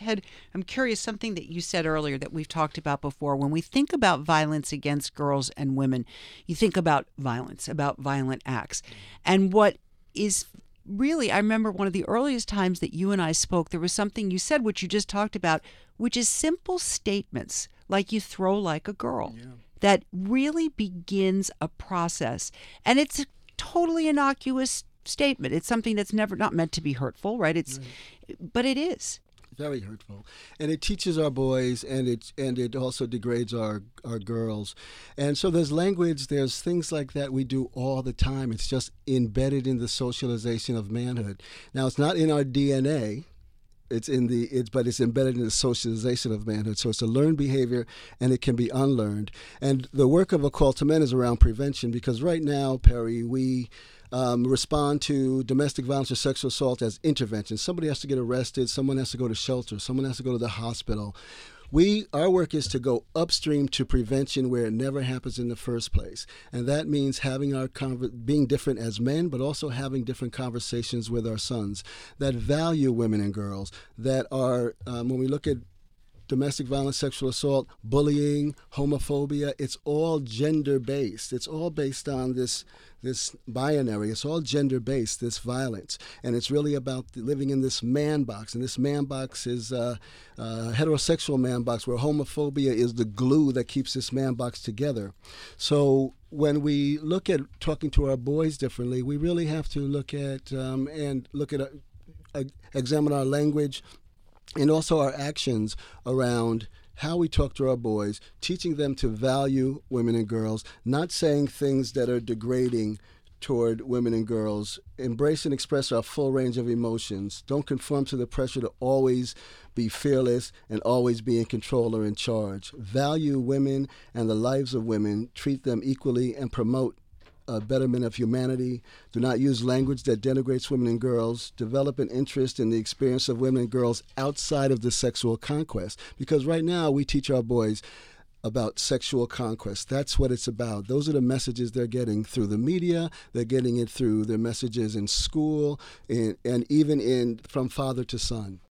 Ted, I'm curious something that you said earlier that we've talked about before. When we think about violence against girls and women, you think about violence, about violent acts. And what is really, I remember one of the earliest times that you and I spoke, there was something you said, which you just talked about, which is simple statements like you throw like a girl. Yeah. That really begins a process. And it's a totally innocuous statement. It's something that's never not meant to be hurtful, right? It's right. but it is very hurtful, and it teaches our boys, and it and it also degrades our our girls, and so there's language, there's things like that we do all the time. It's just embedded in the socialization of manhood. Now it's not in our DNA. It's in the it's but it's embedded in the socialization of manhood. So it's a learned behavior and it can be unlearned. And the work of a call to men is around prevention because right now, Perri, we um, respond to domestic violence or sexual assault as intervention. Somebody has to get arrested, someone has to go to shelter, someone has to go to the hospital. We our work is to go upstream to prevention where it never happens in the first place, and that means having our being different as men, but also having different conversations with our sons that value women and girls. That are um, when we look at domestic violence, sexual assault, bullying, homophobia. It's all gender based. It's all based on this this binary. It's all gender based. This violence, and it's really about living in this man box. And this man box is a, a heterosexual man box, where homophobia is the glue that keeps this man box together. So when we look at talking to our boys differently, we really have to look at um, and look at. Uh, examine our language, and also our actions around how we talk to our boys, teaching them to value women and girls, not saying things that are degrading toward women and girls, embrace and express our full range of emotions. Don't conform to the pressure to always be fearless and always be in control or in charge. Value women and the lives of women, treat them equally, and promote a betterment of humanity. Do not use language that denigrates women and girls. Develop an interest in the experience of women and girls outside of the sexual conquest. Because right now we teach our boys about sexual conquest. That's what it's about. Those are the messages they're getting through the media. They're getting it through their messages in school and, and even in from father to son.